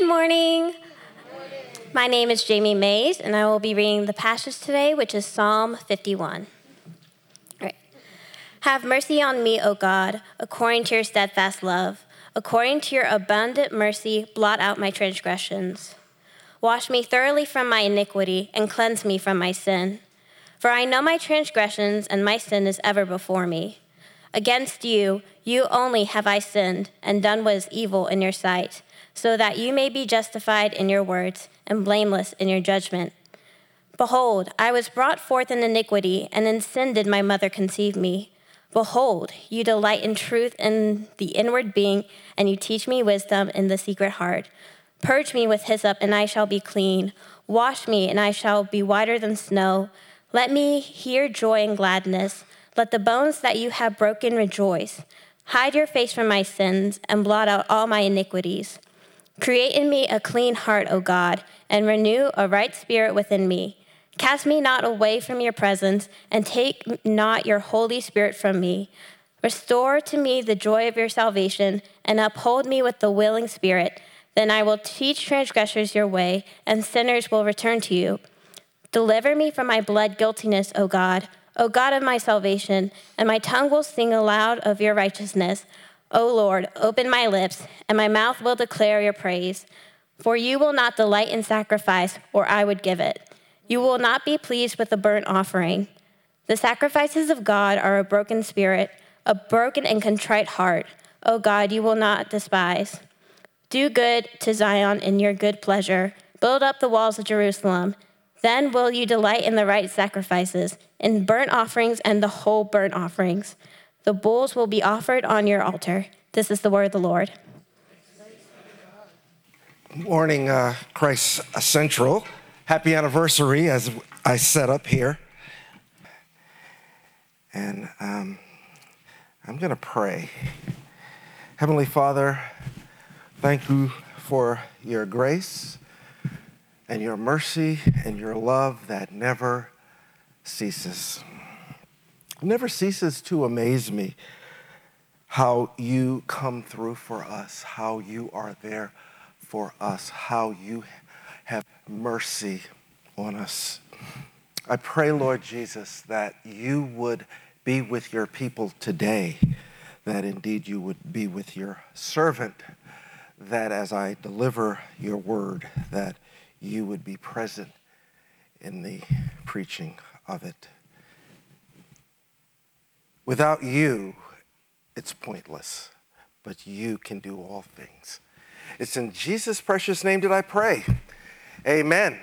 Good morning. My name is Jamie Mays, and I will be reading the passage today, which is Psalm 51. Right. Have mercy on me, O God, according to your steadfast love. According to your abundant mercy, blot out my transgressions. Wash me thoroughly from my iniquity and cleanse me from my sin. For I know my transgressions, and my sin is ever before me. Against you, you only have I sinned and done what is evil in your sight, so that you may be justified in your words and blameless in your judgment. Behold, I was brought forth in iniquity, and in sin did my mother conceive me. Behold, you delight in truth in the inward being, and you teach me wisdom in the secret heart. Purge me with hyssop, and I shall be clean. Wash me, and I shall be whiter than snow. Let me hear joy and gladness. Let the bones that you have broken rejoice. Hide your face from my sins, and blot out all my iniquities. Create in me a clean heart, O God, and renew a right spirit within me. Cast me not away from your presence, and take not your Holy Spirit from me. Restore to me the joy of your salvation, and uphold me with the willing spirit. Then I will teach transgressors your way, and sinners will return to you. Deliver me from my blood guiltiness, O God, O God of my salvation, and my tongue will sing aloud of your righteousness. O Lord, open my lips, and my mouth will declare your praise. For you will not delight in sacrifice, or I would give it. You will not be pleased with a burnt offering. The sacrifices of God are a broken spirit, a broken and contrite heart. O God, you will not despise. Do good to Zion in your good pleasure. Build up the walls of Jerusalem. Then will you delight in the right sacrifices, in burnt offerings and the whole burnt offerings. The bulls will be offered on your altar. This is the word of the Lord. Morning, uh, Christ Central. Happy anniversary as I set up here. And um, I'm going to pray. Heavenly Father, thank you for your grace and your mercy and your love that never ceases. Never ceases to amaze me how you come through for us, how you are there for us, how you have mercy on us. I pray, Lord Jesus, that you would be with your people today, that indeed you would be with your servant, that as I deliver your word, that you would be present in the preaching of it. Without you, it's pointless, but you can do all things. It's in Jesus' precious name that I pray. Amen.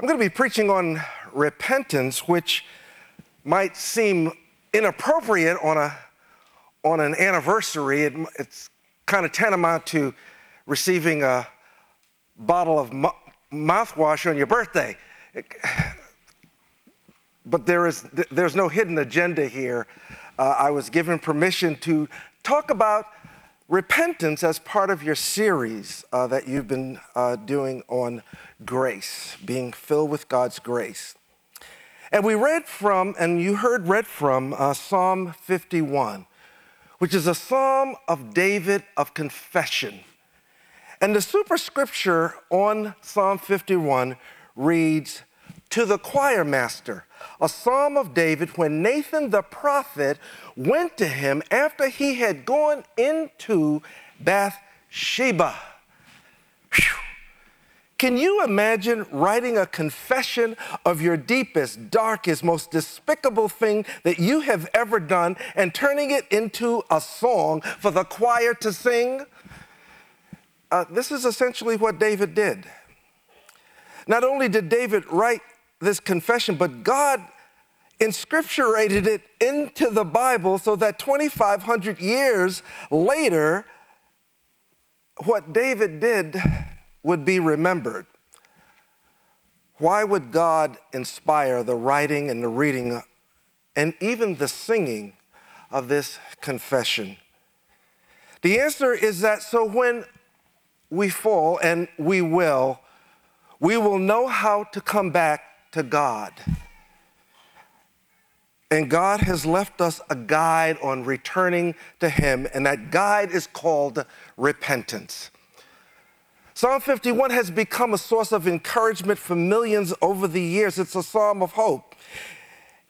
I'm going to be preaching on repentance, which might seem inappropriate on, a, on an anniversary. It, it's kind of tantamount to receiving a bottle of mouthwash on your birthday. But there is, there's no hidden agenda here. Uh, I was given permission to talk about repentance as part of your series uh, that you've been uh, doing on grace, being filled with God's grace. And we read from, and you heard read from uh, Psalm 51, which is a psalm of David of confession. And the superscripture on Psalm 51 reads, To the choir master, a psalm of David when Nathan the prophet went to him after he had gone into Bathsheba. Whew. Can you imagine writing a confession of your deepest, darkest, most despicable thing that you have ever done and turning it into a song for the choir to sing? Uh, this is essentially what David did. Not only did David write this confession, but God inscripturated it into the Bible so that 2,500 years later, what David did would be remembered. Why would God inspire the writing and the reading and even the singing of this confession? The answer is that so when we fall, and we will, we will know how to come back to God. And God has left us a guide on returning to Him, and that guide is called repentance. Psalm 51 has become a source of encouragement for millions over the years. It's a psalm of hope.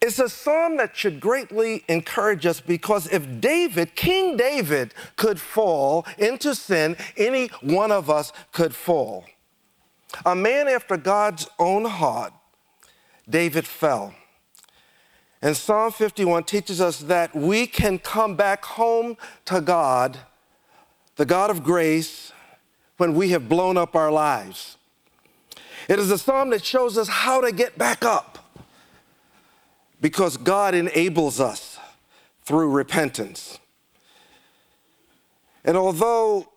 It's a psalm that should greatly encourage us because if David, King David, could fall into sin, any one of us could fall. A man after God's own heart, David fell. And Psalm 51 teaches us that we can come back home to God, the God of grace, when we have blown up our lives. It is a psalm that shows us how to get back up because God enables us through repentance. And although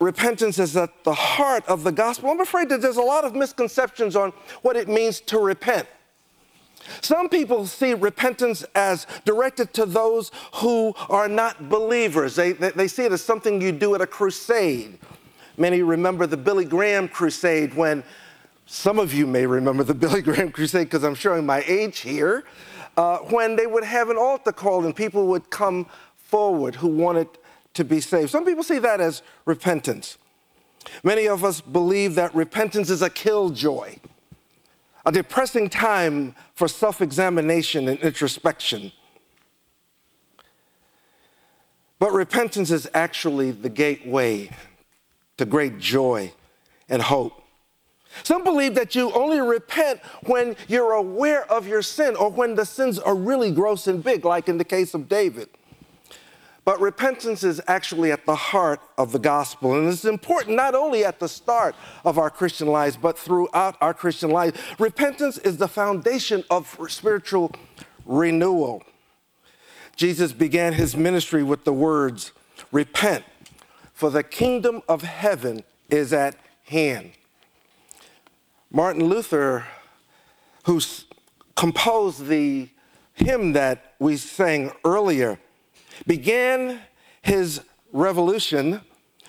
repentance is at the heart of the gospel, I'm afraid that there's a lot of misconceptions on what it means to repent. Some people see repentance as directed to those who are not believers. They, they, they, see it as something you do at a crusade. Many remember the Billy Graham crusade when some of you may remember the Billy Graham Crusade because I'm showing my age here, uh, when they would have an altar call and people would come forward who wanted to be saved. Some people see that as repentance. Many of us believe that repentance is a killjoy, a depressing time for self examination and introspection. But repentance is actually the gateway to great joy and hope. Some believe that you only repent when you're aware of your sin or when the sins are really gross and big, like in the case of David. But repentance is actually at the heart of the gospel. And it's important not only at the start of our Christian lives, but throughout our Christian life. Repentance is the foundation of spiritual renewal. Jesus began his ministry with the words, Repent, for the kingdom of heaven is at hand. Martin Luther, who composed the hymn that we sang earlier, began his revolution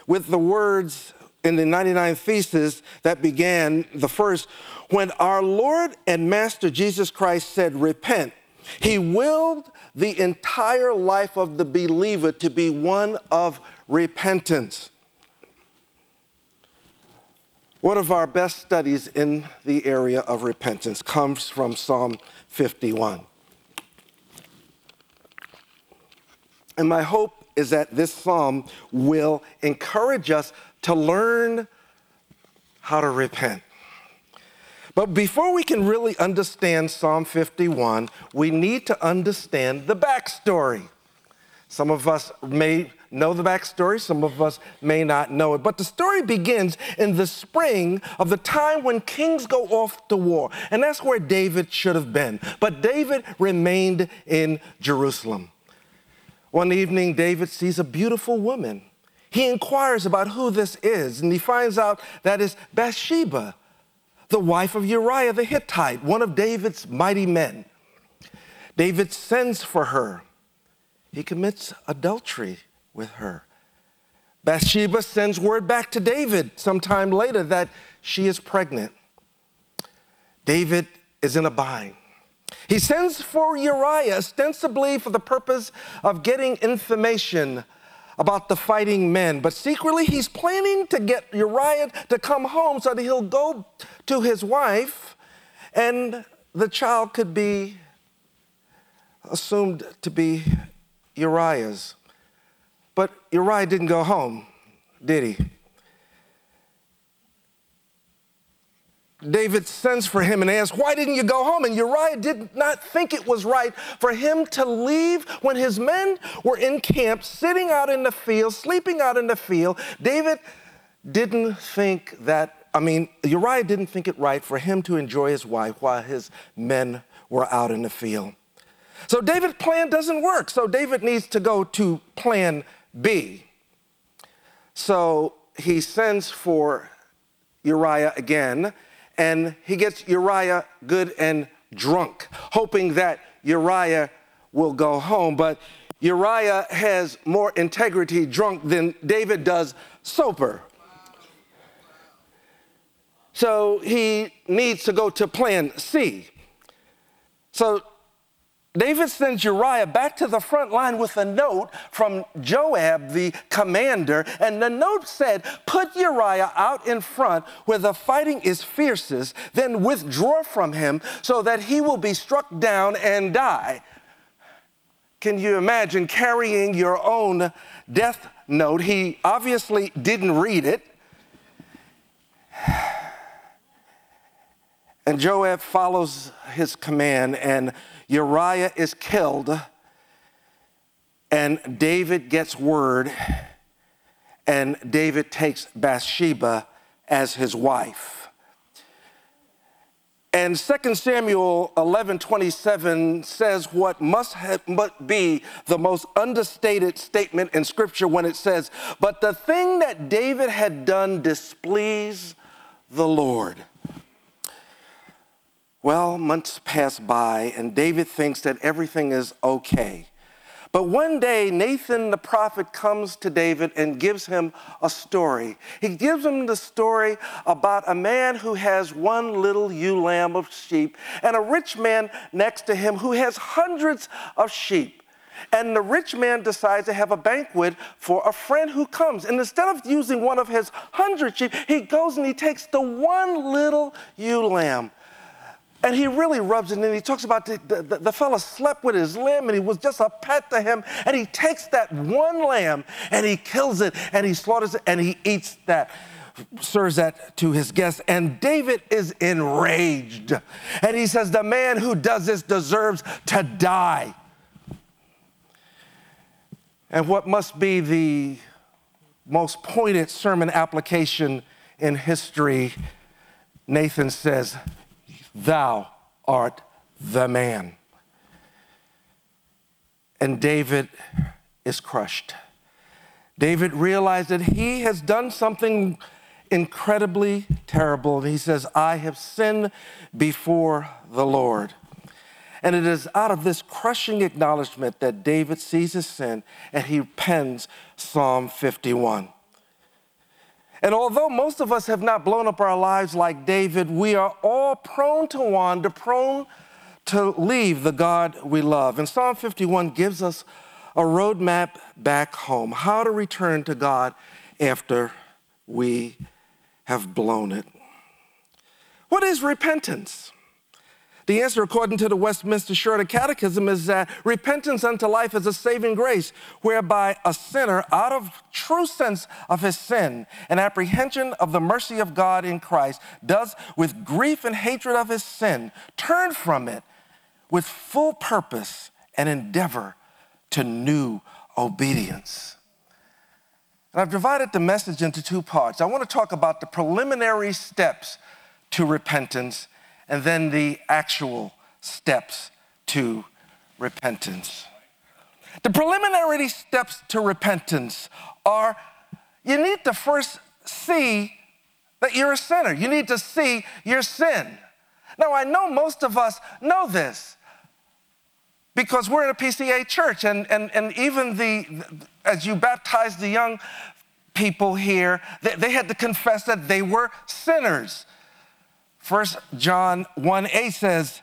with the words in the 99 Theses that began the first when our Lord and Master Jesus Christ said, Repent, he willed the entire life of the believer to be one of repentance. One of our best studies in the area of repentance comes from Psalm 51. And my hope is that this psalm will encourage us to learn how to repent. But before we can really understand Psalm 51, we need to understand the backstory. Some of us may know the backstory, some of us may not know it. But the story begins in the spring of the time when kings go off to war. And that's where David should have been. But David remained in Jerusalem. One evening, David sees a beautiful woman. He inquires about who this is, and he finds out that it's Bathsheba, the wife of Uriah the Hittite, one of David's mighty men. David sends for her. He commits adultery with her. Bathsheba sends word back to David sometime later that she is pregnant. David is in a bind. He sends for Uriah ostensibly for the purpose of getting information about the fighting men, but secretly he's planning to get Uriah to come home so that he'll go to his wife and the child could be assumed to be Uriah's. But Uriah didn't go home, did he? David sends for him and asks, Why didn't you go home? And Uriah did not think it was right for him to leave when his men were in camp, sitting out in the field, sleeping out in the field. David didn't think that, I mean, Uriah didn't think it right for him to enjoy his wife while his men were out in the field. So David's plan doesn't work. So David needs to go to plan B. So he sends for Uriah again, and he gets Uriah good and drunk, hoping that Uriah will go home. But Uriah has more integrity drunk than David does sober. So he needs to go to plan C. So David sends Uriah back to the front line with a note from Joab, the commander. And the note said, Put Uriah out in front where the fighting is fiercest, then withdraw from him so that he will be struck down and die. Can you imagine carrying your own death note? He obviously didn't read it. And Joab follows his command, and Uriah is killed, and David gets word, and David takes Bathsheba as his wife. And 2 Samuel 11 27 says what must, have, must be the most understated statement in Scripture when it says, But the thing that David had done displeased the Lord. Well, months pass by, and David thinks that everything is okay. But one day, Nathan the prophet comes to David and gives him a story. He gives him the story about a man who has one little ewe lamb of sheep and a rich man next to him who has hundreds of sheep. And the rich man decides to have a banquet for a friend who comes. And instead of using one of his hundred sheep, he goes and he takes the one little ewe lamb and he really rubs it in. He talks about the, the, the fellow slept with his lamb and he was just a pet to him. And he takes that one lamb and he kills it and he slaughters it and he eats that serves that to his guests. And David is enraged. And he says, The man who does this deserves to die. And what must be the most pointed sermon application in history, Nathan says, Thou art the man. And David is crushed. David realized that he has done something incredibly terrible. And he says, I have sinned before the Lord. And it is out of this crushing acknowledgement that David sees his sin and he pens Psalm 51. And although most of us have not blown up our lives like David, we are all prone to wander, prone to leave the God we love. And Psalm 51 gives us a roadmap back home, how to return to God after we have blown it. What is repentance? The answer, according to the Westminster Shorter Catechism, is that repentance unto life is a saving grace, whereby a sinner, out of true sense of his sin and apprehension of the mercy of God in Christ, does, with grief and hatred of his sin, turn from it with full purpose and endeavor to new obedience. And I've divided the message into two parts. I want to talk about the preliminary steps to repentance and then the actual steps to repentance. The preliminary steps to repentance are you need to first see that you're a sinner. You need to see your sin. Now, I know most of us know this because we're in a PCA church, and, and, and even the, as you baptize the young people here, they, they had to confess that they were sinners. 1 John 1 8 says,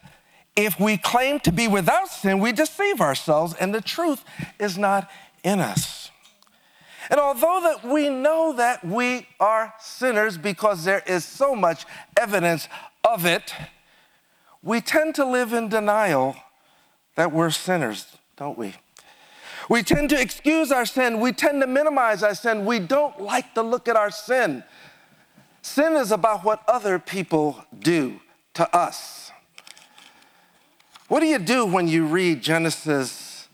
If we claim to be without sin, we deceive ourselves, and the truth is not in us. And although that we know that we are sinners because there is so much evidence of it, we tend to live in denial that we're sinners, don't we? We tend to excuse our sin. We tend to minimize our sin. We don't like to look at our sin. Sin is about what other people do to us. What do you do when you read Genesis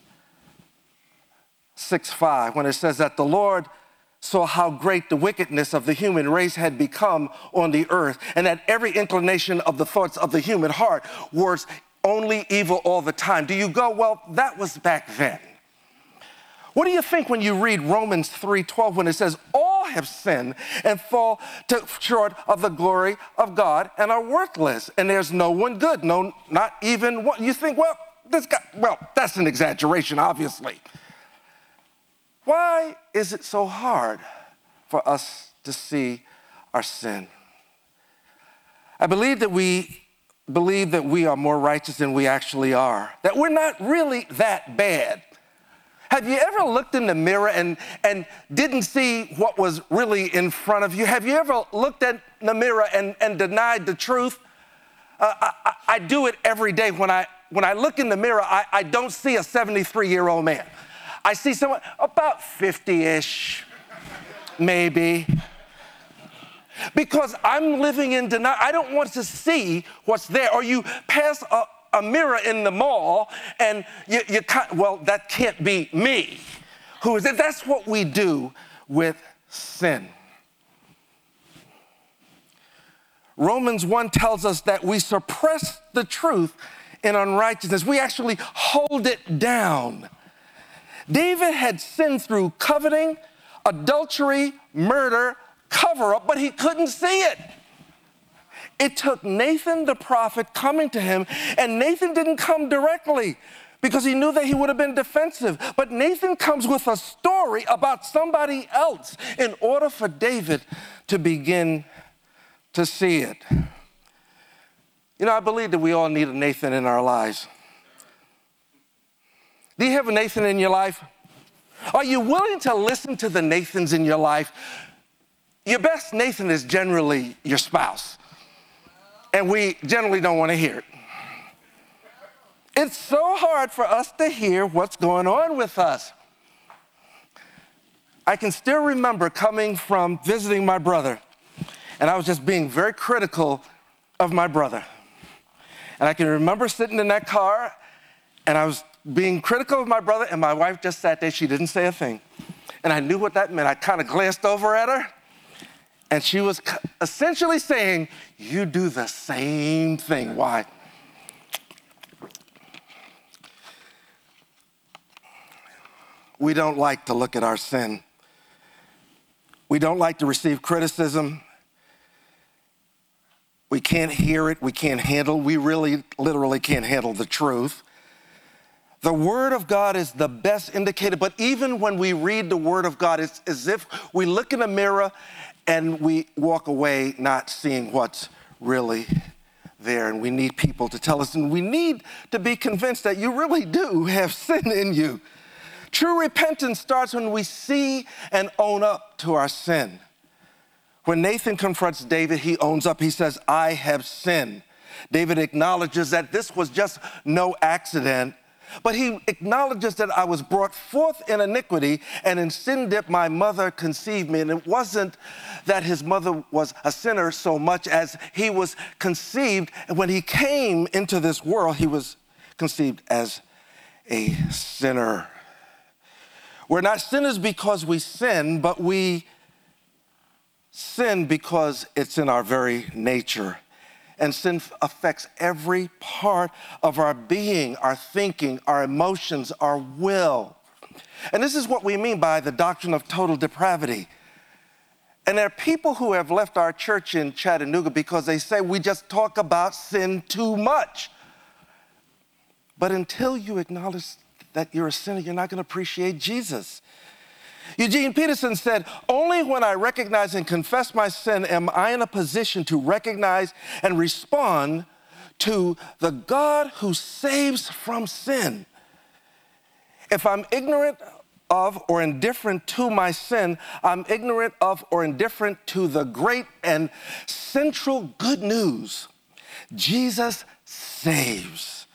6 5, when it says that the Lord saw how great the wickedness of the human race had become on the earth, and that every inclination of the thoughts of the human heart was only evil all the time? Do you go, well, that was back then? What do you think when you read Romans 3:12 when it says all have sinned and fall short of the glory of God and are worthless and there's no one good, no not even one. You think, well, this guy, well, that's an exaggeration obviously. Why is it so hard for us to see our sin? I believe that we believe that we are more righteous than we actually are, that we're not really that bad. Have you ever looked in the mirror and, and didn't see what was really in front of you? Have you ever looked at the mirror and, and denied the truth? Uh, I, I, do it every day. When I, when I look in the mirror, I, I don't see a 73 year old man. I see someone about 50 ish, maybe. Because I'm living in denial. I don't want to see what's there. Or you pass a, a mirror in the mall and you, you can't, well, that can't be me. Who is it? That's what we do with sin. Romans 1 tells us that we suppress the truth in unrighteousness. We actually hold it down. David had sinned through coveting, adultery, murder, cover up, but he couldn't see it. It took Nathan the prophet coming to him, and Nathan didn't come directly because he knew that he would have been defensive. But Nathan comes with a story about somebody else in order for David to begin to see it. You know, I believe that we all need a Nathan in our lives. Do you have a Nathan in your life? Are you willing to listen to the Nathans in your life? Your best Nathan is generally your spouse and we generally don't want to hear it. It's so hard for us to hear what's going on with us. I can still remember coming from visiting my brother, and I was just being very critical of my brother. And I can remember sitting in that car, and I was being critical of my brother, and my wife just sat there. She didn't say a thing. And I knew what that meant. I kind of glanced over at her, and she was essentially saying, You do the same thing. Why? We don't like to look at our sin. We don't like to receive criticism. We can't hear it. We can't handle. We really, literally can't handle the truth. The Word of God is the best indicator, but even when we read the Word of God, it's as if we look in a mirror and we walk away not seeing what's really there. And we need people to tell us, and we need to be convinced that you really do have sin in you. True repentance starts when we see and own up to our sin. When Nathan confronts David, he owns up. He says, I have sinned. David acknowledges that this was just no accident but he acknowledges that I was brought forth in iniquity, and in sin did my mother conceive me. And it wasn't that his mother was a sinner so much as he was conceived. When he came into this world, he was conceived as a sinner. We're not sinners because we sin, but we sin because it's in our very nature and sin affects every part of our being, our thinking, our emotions, our will. And this is what we mean by the doctrine of total depravity. And there are people who have left our church in Chattanooga because they say we just talk about sin too much. But until you acknowledge that you're a sinner, you're not going to appreciate Jesus. Eugene Peterson said, Only when I recognize and confess my sin am I in a position to recognize and respond to the God who saves from sin. If I'm ignorant of or indifferent to my sin, I'm ignorant of or indifferent to the great and central good news Jesus saves.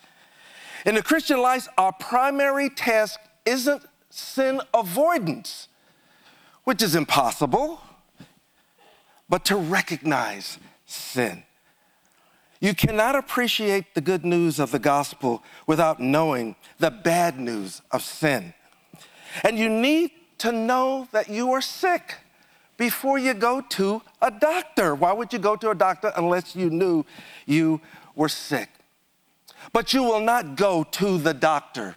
In the Christian life, our primary task isn't sin avoidance, which is impossible, but to recognize sin. You cannot appreciate the good news of the gospel without knowing the bad news of sin. And you need to know that you are sick before you go to a doctor. Why would you go to a doctor unless you knew you were sick? But you will not go to the doctor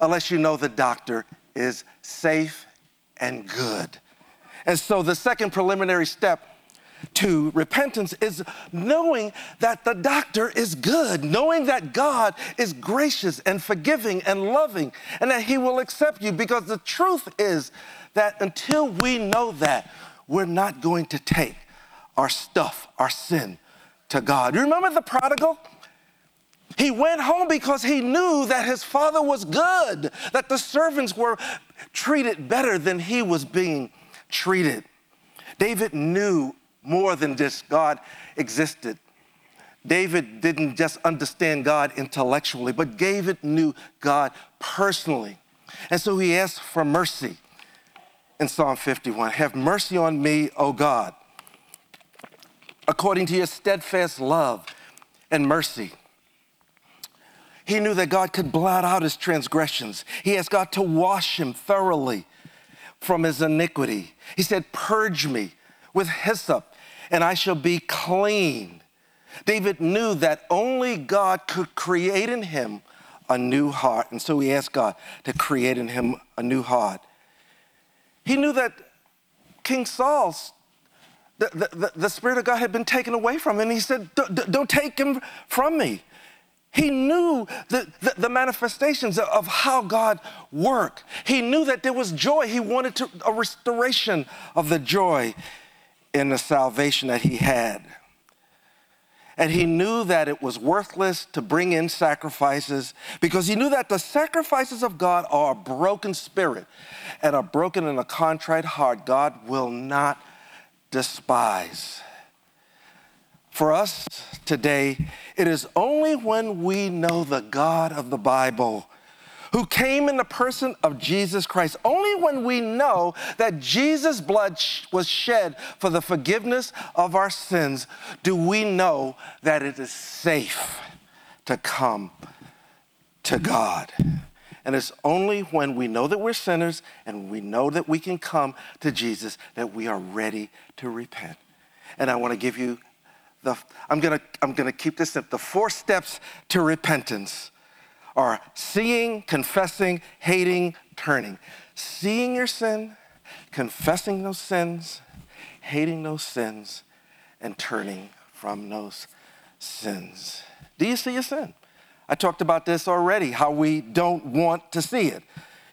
unless you know the doctor is safe and good. And so the second preliminary step to repentance is knowing that the doctor is good, knowing that God is gracious and forgiving and loving, and that He will accept you. Because the truth is that until we know that, we're not going to take our stuff, our sin, to God. You remember the prodigal? He went home because he knew that his father was good, that the servants were treated better than he was being treated. David knew more than just God existed. David didn't just understand God intellectually, but David knew God personally. And so he asked for mercy in Psalm 51 Have mercy on me, O God, according to your steadfast love and mercy. He knew that God could blot out his transgressions. He asked God to wash him thoroughly from his iniquity. He said, Purge me with hyssop, and I shall be clean. David knew that only God could create in him a new heart. And so he asked God to create in him a new heart. He knew that King Saul's, the, the, the Spirit of God had been taken away from him. And he said, Don't take him from me. He knew the, the, the, manifestations of how God worked. He knew that there was joy. He wanted to, a restoration of the joy in the salvation that he had. And he knew that it was worthless to bring in sacrifices because he knew that the sacrifices of God are a broken spirit and a broken and a contrite heart God will not despise. For us today, it is only when we know the God of the Bible who came in the person of Jesus Christ. Only when we know that Jesus' blood was shed for the forgiveness of our sins do we know that it is safe to come to God. And it's only when we know that we're sinners and we know that we can come to Jesus that we are ready to repent. And I want to give you the, I'm to I'm to keep this up. The four steps to repentance are seeing, confessing, hating, turning. Seeing your sin, confessing those sins, hating those sins, and turning from those sins. Do you see a sin? I talked about this already, how we don't want to see it.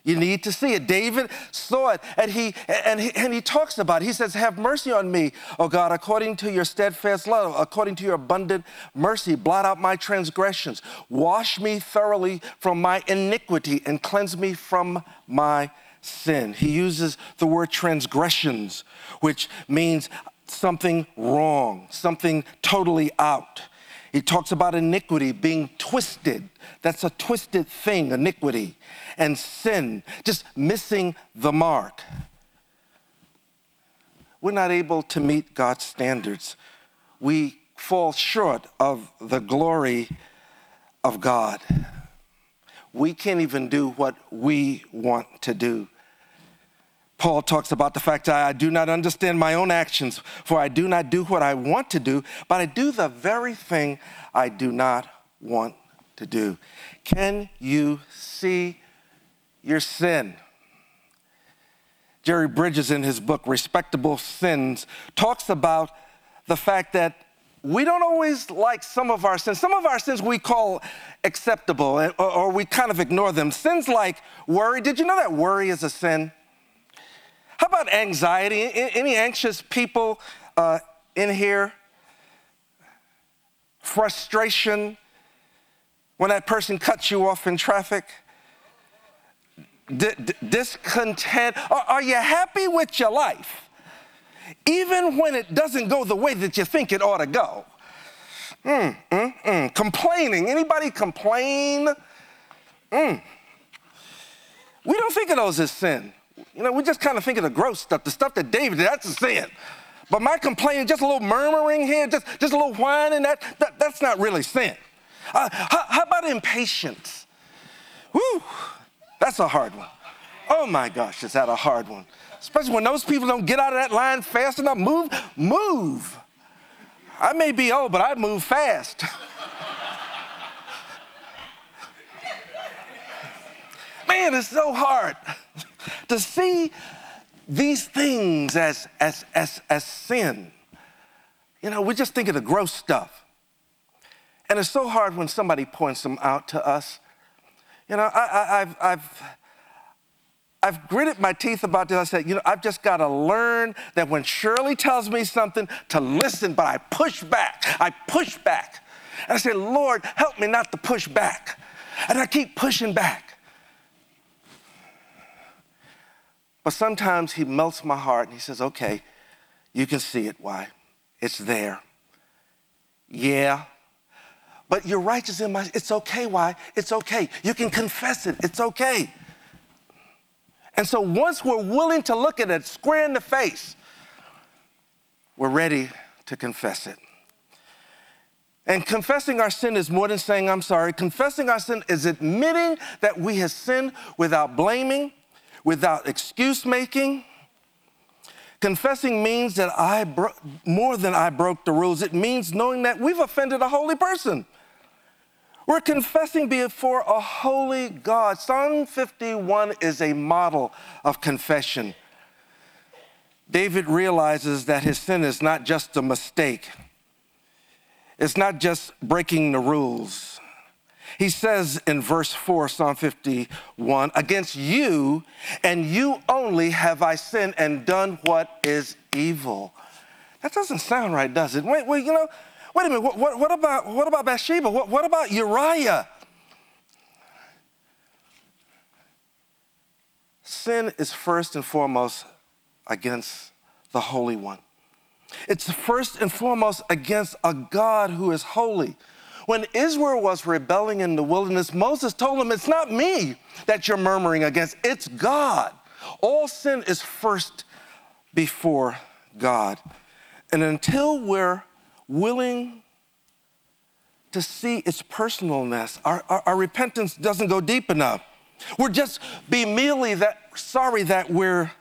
You need to see it. David saw it, and he and he, and he talks about it. He says, "Have mercy on me, O God, according to your steadfast love, according to your abundant mercy. Blot out my transgressions. Wash me thoroughly from my iniquity, and cleanse me from my sin." He uses the word transgressions, which means something wrong, something totally out. He talks about iniquity being twisted. That's a twisted thing, iniquity. And sin, just missing the mark. We're not able to meet God's standards. We fall short of the glory of God. We can't even do what we want to do. Paul talks about the fact that I do not understand my own actions, for I do not do what I want to do, but I do the very thing I do not want to do. Can you see your sin? Jerry Bridges, in his book, Respectable Sins, talks about the fact that we don't always like some of our sins. Some of our sins we call acceptable eh, or, or we kind of ignore them. Sins like worry. Did you know that worry is a sin? How about anxiety? Any anxious people uh, in here? Frustration when that person cuts you off in traffic? D- d- discontent? Are, are you happy with your life? Even when it doesn't go the way that you think it ought to go. Mm, mm, mm. Complaining. Anybody complain? Mm. We don't think of those as sin. You know, we just kind of think of the gross stuff, the stuff that David did, that's a sin. But my complaining, just a little murmuring here, just, just a little whining, that, that, that's not really sin. Uh, how, how about impatience? Whew, that's a hard one. Oh my gosh, is that a hard one? Especially when those people don't get out of that line fast enough. Move, move. I may be old, but I move fast. Man, it's so hard to see these things as, as, as, as sin. You know, we just think of the gross stuff. And it's so hard when somebody points them out to us. You know, I, have I've, I've gritted my teeth about this. I said, you know, I've just got to learn that when Shirley tells me something, to listen, but I push back. I push back. And I say, Lord, help me not to push back. And I keep pushing back. But sometimes he melts my heart and he says, okay, you can see it. Why? It's there. Yeah. But you're righteous in my, it's okay. Why? It's okay. You can confess it. It's okay. And so once we're willing to look at it square in the face, we're ready to confess it. And confessing our sin is more than saying, I'm sorry. Confessing our sin is admitting that we have sinned without blaming, without excuse making. Confessing means that I, bro- more than I broke the rules, it means knowing that we've offended a holy person. We're confessing before a holy God. Psalm 51 is a model of confession. David realizes that his sin is not just a mistake, it's not just breaking the rules. He says in verse 4, Psalm 51, Against you and you only have I sinned and done what is evil. That doesn't sound right, does it? Wait, wait, you know, wait a minute. What, what, what about, what about Bathsheba? What, what about Uriah? Sin is first and foremost against the Holy One. It's first and foremost against a God who is holy. When Israel was rebelling in the wilderness, Moses told them, It's not me that you're murmuring against, it's God. All sin is first before God. And until we're willing to see its personalness, our, our, our repentance doesn't go deep enough. We're just be merely that sorry that we're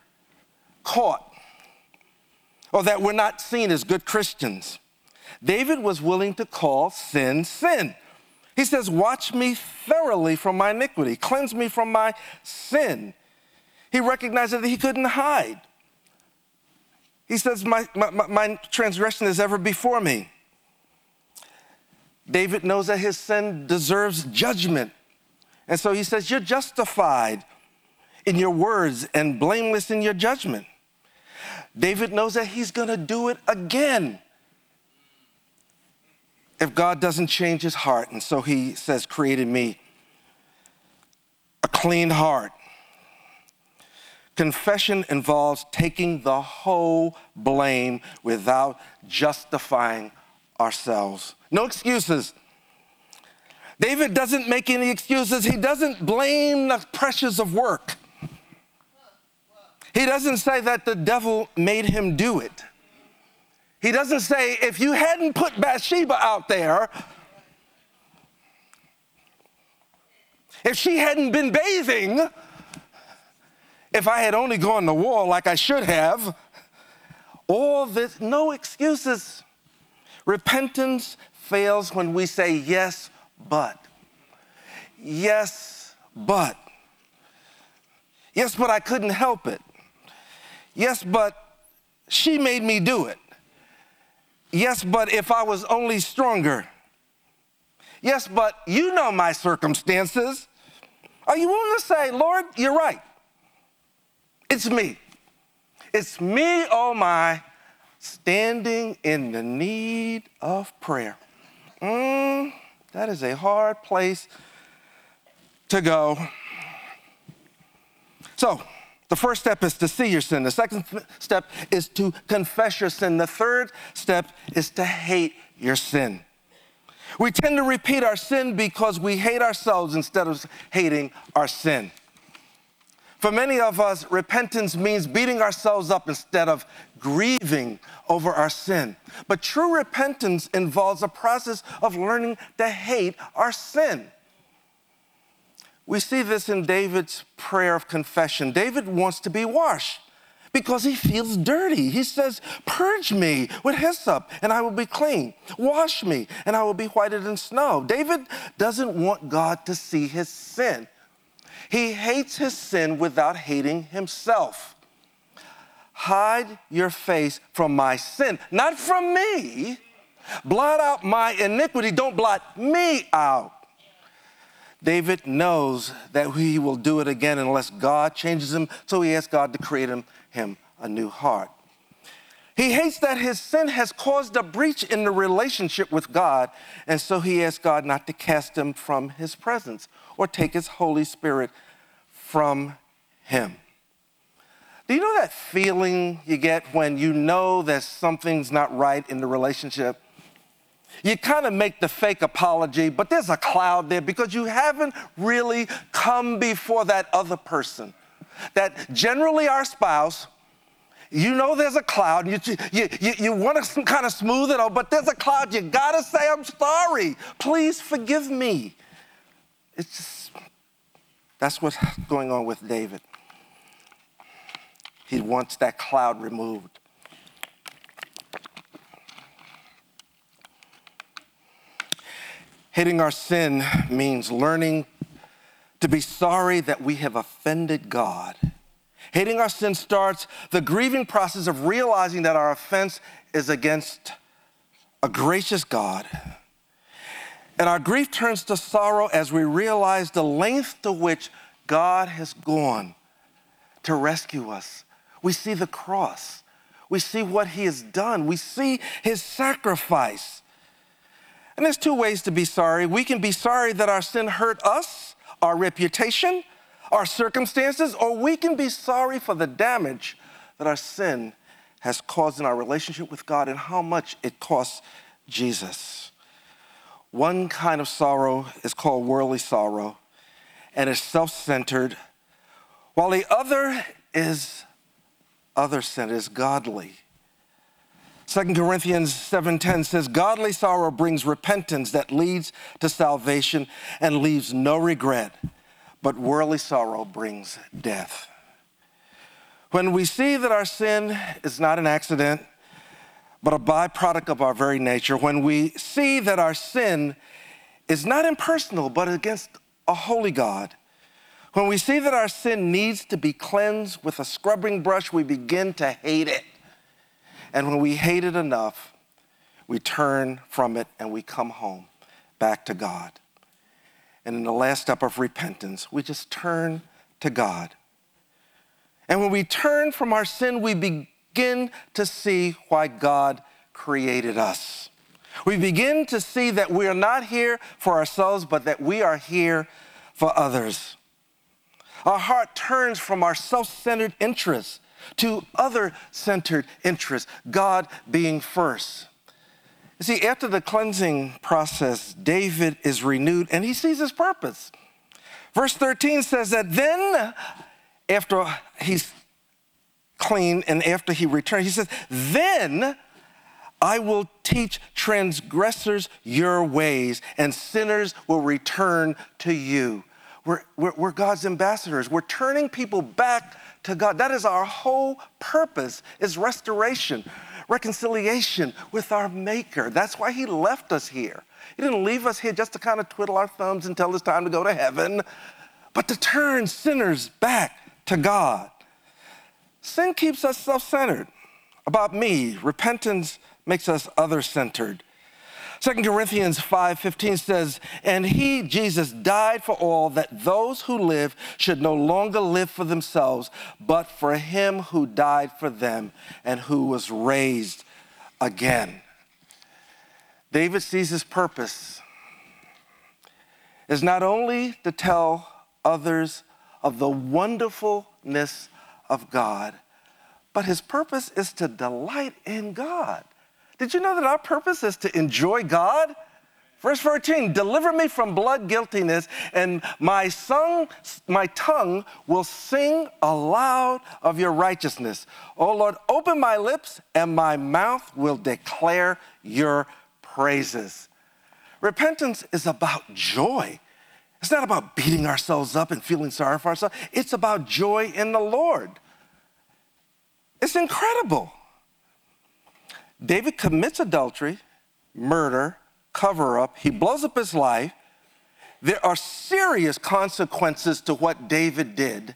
caught or that we're not seen as good Christians. David was willing to call sin sin. He says, Watch me thoroughly from my iniquity, cleanse me from my sin. He recognized that he couldn't hide. He says, My, my, my transgression is ever before me. David knows that his sin deserves judgment. And so he says, You're justified in your words and blameless in your judgment. David knows that he's to do it again if God doesn't change his heart. And so he says, Created me a clean heart. Confession involves taking the whole blame without justifying ourselves. No excuses. David doesn't make any excuses. He doesn't blame the pressures of work. He doesn't say that the devil made him do it. He doesn't say, if you hadn't put Bathsheba out there, if she hadn't been bathing, if I had only gone to war like I should have, all this, no excuses. Repentance fails when we say, yes, but. Yes, but. Yes, but I couldn't help it. Yes, but she made me do it. Yes, but if I was only stronger. Yes, but you know my circumstances. Are you willing to say, Lord, you're right? It's me. It's me, oh my, standing in the need of prayer. Mm, that is a hard place to go. So, the first step is to see your sin. The second step is to confess your sin. The third step is to hate your sin. We tend to repeat our sin because we hate ourselves instead of hating our sin. For many of us, repentance means beating ourselves up instead of grieving over our sin. But true repentance involves a process of learning to hate our sin. We see this in David's prayer of confession. David wants to be washed because he feels dirty. He says, Purge me with hyssop, and I will be clean. Wash me, and I will be whiter than snow. David doesn't want God to see his sin. He hates his sin without hating himself. Hide your face from my sin, not from me. Blot out my iniquity, don't blot me out. David knows that he will do it again unless God changes him, so he asks God to create him, him a new heart. He hates that his sin has caused a breach in the relationship with God, and so he asks God not to cast him from his presence or take his Holy Spirit from him. Do you know that feeling you get when you know that something's not right in the relationship? You kind of make the fake apology, but there's a cloud there because you haven't really come before that other person. That generally our spouse, you know there's a cloud. You, you, you, you want to kind of smooth it out, but there's a cloud. You got to say, I'm sorry. Please forgive me. It's just, that's what's going on with David. He wants that cloud removed. Hating our sin means learning to be sorry that we have offended God. Hating our sin starts the grieving process of realizing that our offense is against a gracious God. And our grief turns to sorrow as we realize the length to which God has gone to rescue us. We see the cross. We see what he has done. We see his sacrifice. And there's two ways to be sorry. We can be sorry that our sin hurt us, our reputation, our circumstances, or we can be sorry for the damage that our sin has caused in our relationship with God and how much it costs Jesus. One kind of sorrow is called worldly sorrow, and it's self centered, while the other is other sin, is godly. 2 Corinthians 7:10 says godly sorrow brings repentance that leads to salvation and leaves no regret but worldly sorrow brings death. When we see that our sin is not an accident, but a byproduct of our very nature, when we see that our sin is not impersonal, but against a holy God, when we see that our sin needs to be cleansed with a scrubbing brush, we begin to hate it. And when we hate it enough, we turn from it and we come home back to God. And in the last step of repentance, we just turn to God. And when we turn from our sin, we begin to see why God created us. We begin to see that we are not here for ourselves, but that we are here for others. Our heart turns from our self centered interests to other centered interests, God being first. You see, after the cleansing process, David is renewed and he sees his purpose. Verse 13 says that then, after he's clean and after he returns, he says, Then I will teach transgressors your ways, and sinners will return to you. We're, we're, we're God's ambassadors. We're turning people back to God. That is our whole purpose, is restoration reconciliation with our Maker. That's why He left us here. He didn't leave us here just to kind of twiddle our thumbs until it's time to go to heaven, but to turn sinners back to God. Sin keeps us self centered about me, repentance makes us other 2 Corinthians 5:15 says, "And he Jesus died for all that those who live should no longer live for themselves, but for him who died for them and who was raised again." David sees his purpose is not only to tell others of the wonderfulness of God, but his purpose is to delight in God. Did you know that our purpose is to enjoy God? Verse 14, deliver me from blood guiltiness, and my, song, my tongue will sing aloud of your righteousness. Oh Lord, open my lips, and my mouth will declare your praises. Repentance is about joy. It's not about beating ourselves up and feeling sorry for ourselves. It's about joy in the Lord. It's incredible. David commits adultery, murder, cover up. He blows up his life. There are serious consequences to what David did.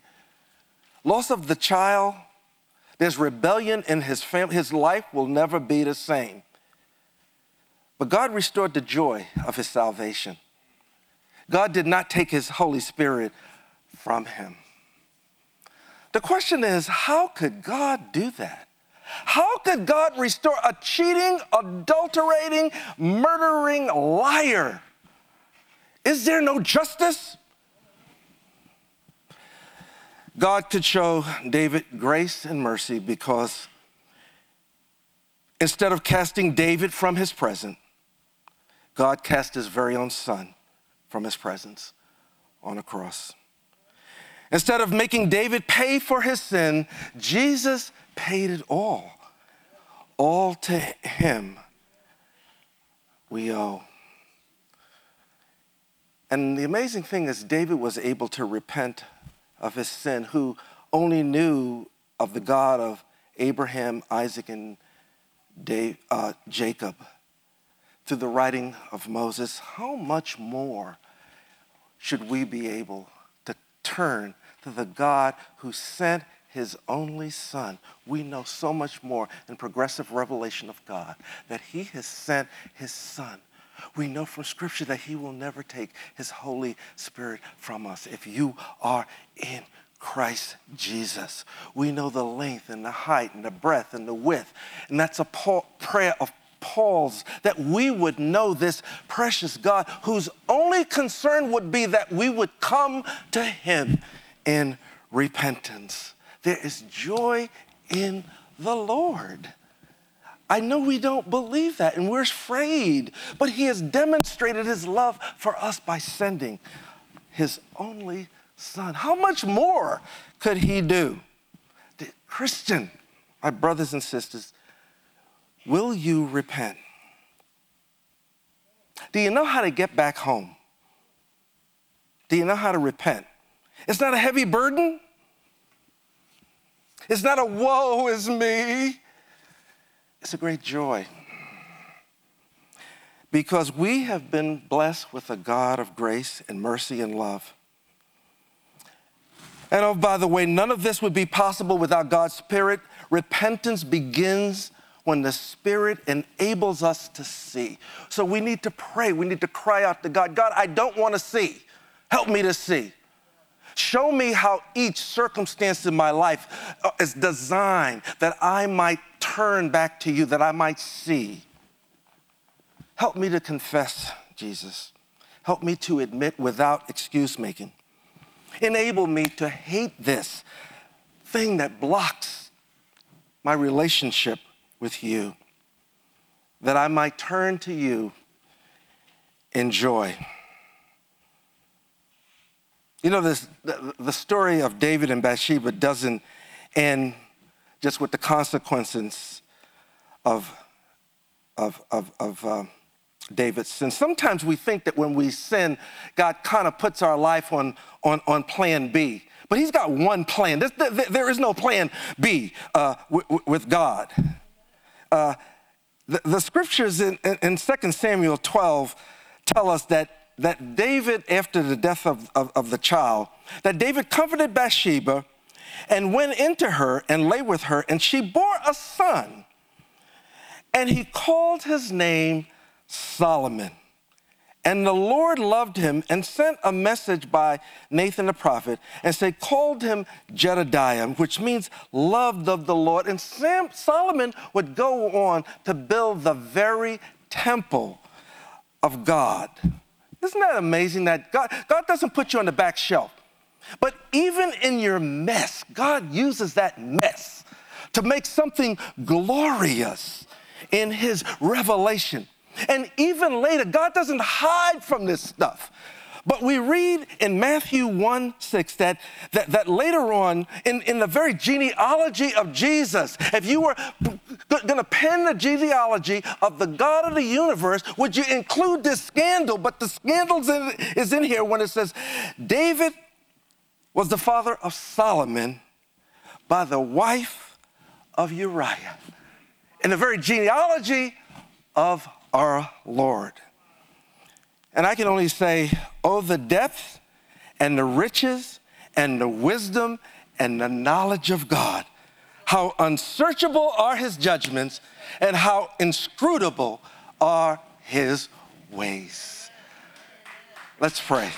Loss of the child, there's rebellion in his family. His life will never be the same. But God restored the joy of his salvation. God did not take his Holy Spirit from him. The question is how could God do that? How could God restore a cheating, adulterating, murdering liar? Is there no justice? God could show David grace and mercy because instead of casting David from his presence, God cast his very own son from his presence on a cross. Instead of making David pay for his sin, Jesus paid it all. All to him we owe. And the amazing thing is, David was able to repent of his sin, who only knew of the God of Abraham, Isaac, and Dave, uh, Jacob through the writing of Moses. How much more should we be able to turn to the God who sent his only son. We know so much more in progressive revelation of God that he has sent his son. We know from scripture that he will never take his Holy Spirit from us if you are in Christ Jesus. We know the length and the height and the breadth and the width. And that's a prayer of Paul's that we would know this precious God whose only concern would be that we would come to him in repentance. There is joy in the Lord. I know we don't believe that and we're afraid, but He has demonstrated His love for us by sending His only Son. How much more could He do? Christian, my brothers and sisters, will you repent? Do you know how to get back home? Do you know how to repent? It's not a heavy burden. It's not a woe is me, it's a great joy. Because we have been blessed with a God of grace and mercy and love. And oh, by the way, none of this would be possible without God's Spirit. Repentance begins when the Spirit enables us to see. So we need to pray. We need to cry out to God God, I don't want to see. Help me to see. Show me how each circumstance in my life uh, is designed that I might turn back to you, that I might see. Help me to confess, Jesus. Help me to admit without excuse making. Enable me to hate this thing that blocks my relationship with you, that I might turn to you in joy. You know, this, the, the story of David and Bathsheba doesn't end just with the consequences of, of, of, of uh, David's sin. Sometimes we think that when we sin, God kind of puts our life on, on, on plan B. But he's got one plan. There, there is no plan B uh, with God. Uh, the, the, scriptures in, in, in 2 Samuel 12 tell us that that David, after the death of, of, of, the child, that David comforted Bathsheba and went into her and lay with her, and she bore a son. And he called his name Solomon. And the Lord loved him and sent a message by Nathan the prophet and said, called him Jedidiah, which means loved of the Lord. And Sam, Solomon would go on to build the very temple of God. Isn't that amazing that God, God doesn't put you on the back shelf? But even in your mess, God uses that mess to make something glorious in His revelation. And even later, God doesn't hide from this stuff. But we read in Matthew 1 6 that, that, that later on, in, in the very genealogy of Jesus, if you were going to pen the genealogy of the God of the universe, would you include this scandal? But the scandal is in here when it says, David was the father of Solomon by the wife of Uriah. In the very genealogy of our Lord. And I can only say, oh, the depth and the riches and the wisdom and the knowledge of God. How unsearchable are his judgments and how inscrutable are his ways. Let's pray.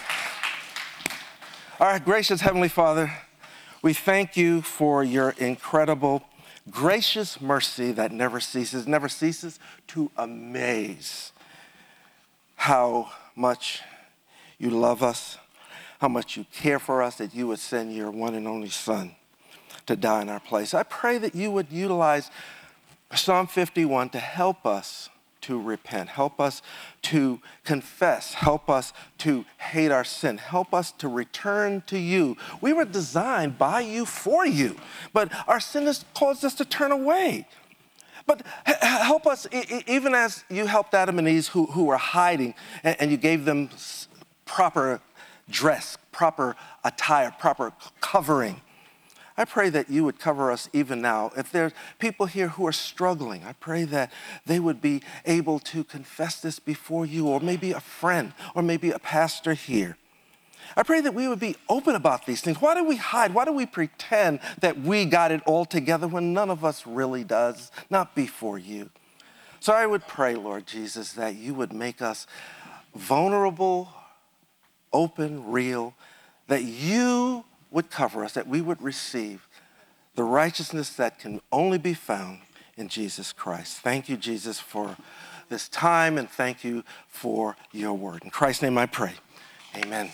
Our gracious Heavenly Father, we thank you for your incredible gracious mercy that never ceases, never ceases to amaze how much you love us, how much you care for us, that you would send your one and only Son to die in our place. I pray that you would utilize Psalm 51 to help us to repent, help us to confess, help us to hate our sin, help us to return to you. We were designed by you for you, but our sin has caused us to turn away. But help us, even as you helped Adam and Eve who, who were hiding and you gave them proper dress, proper attire, proper covering. I pray that you would cover us even now. If there's people here who are struggling, I pray that they would be able to confess this before you, or maybe a friend, or maybe a pastor here. I pray that we would be open about these things. Why do we hide? Why do we pretend that we got it all together when none of us really does? Not before you. So I would pray, Lord Jesus, that you would make us vulnerable, open, real, that you would cover us, that we would receive the righteousness that can only be found in Jesus Christ. Thank you, Jesus, for this time, and thank you for your word. In Christ's name I pray. Amen.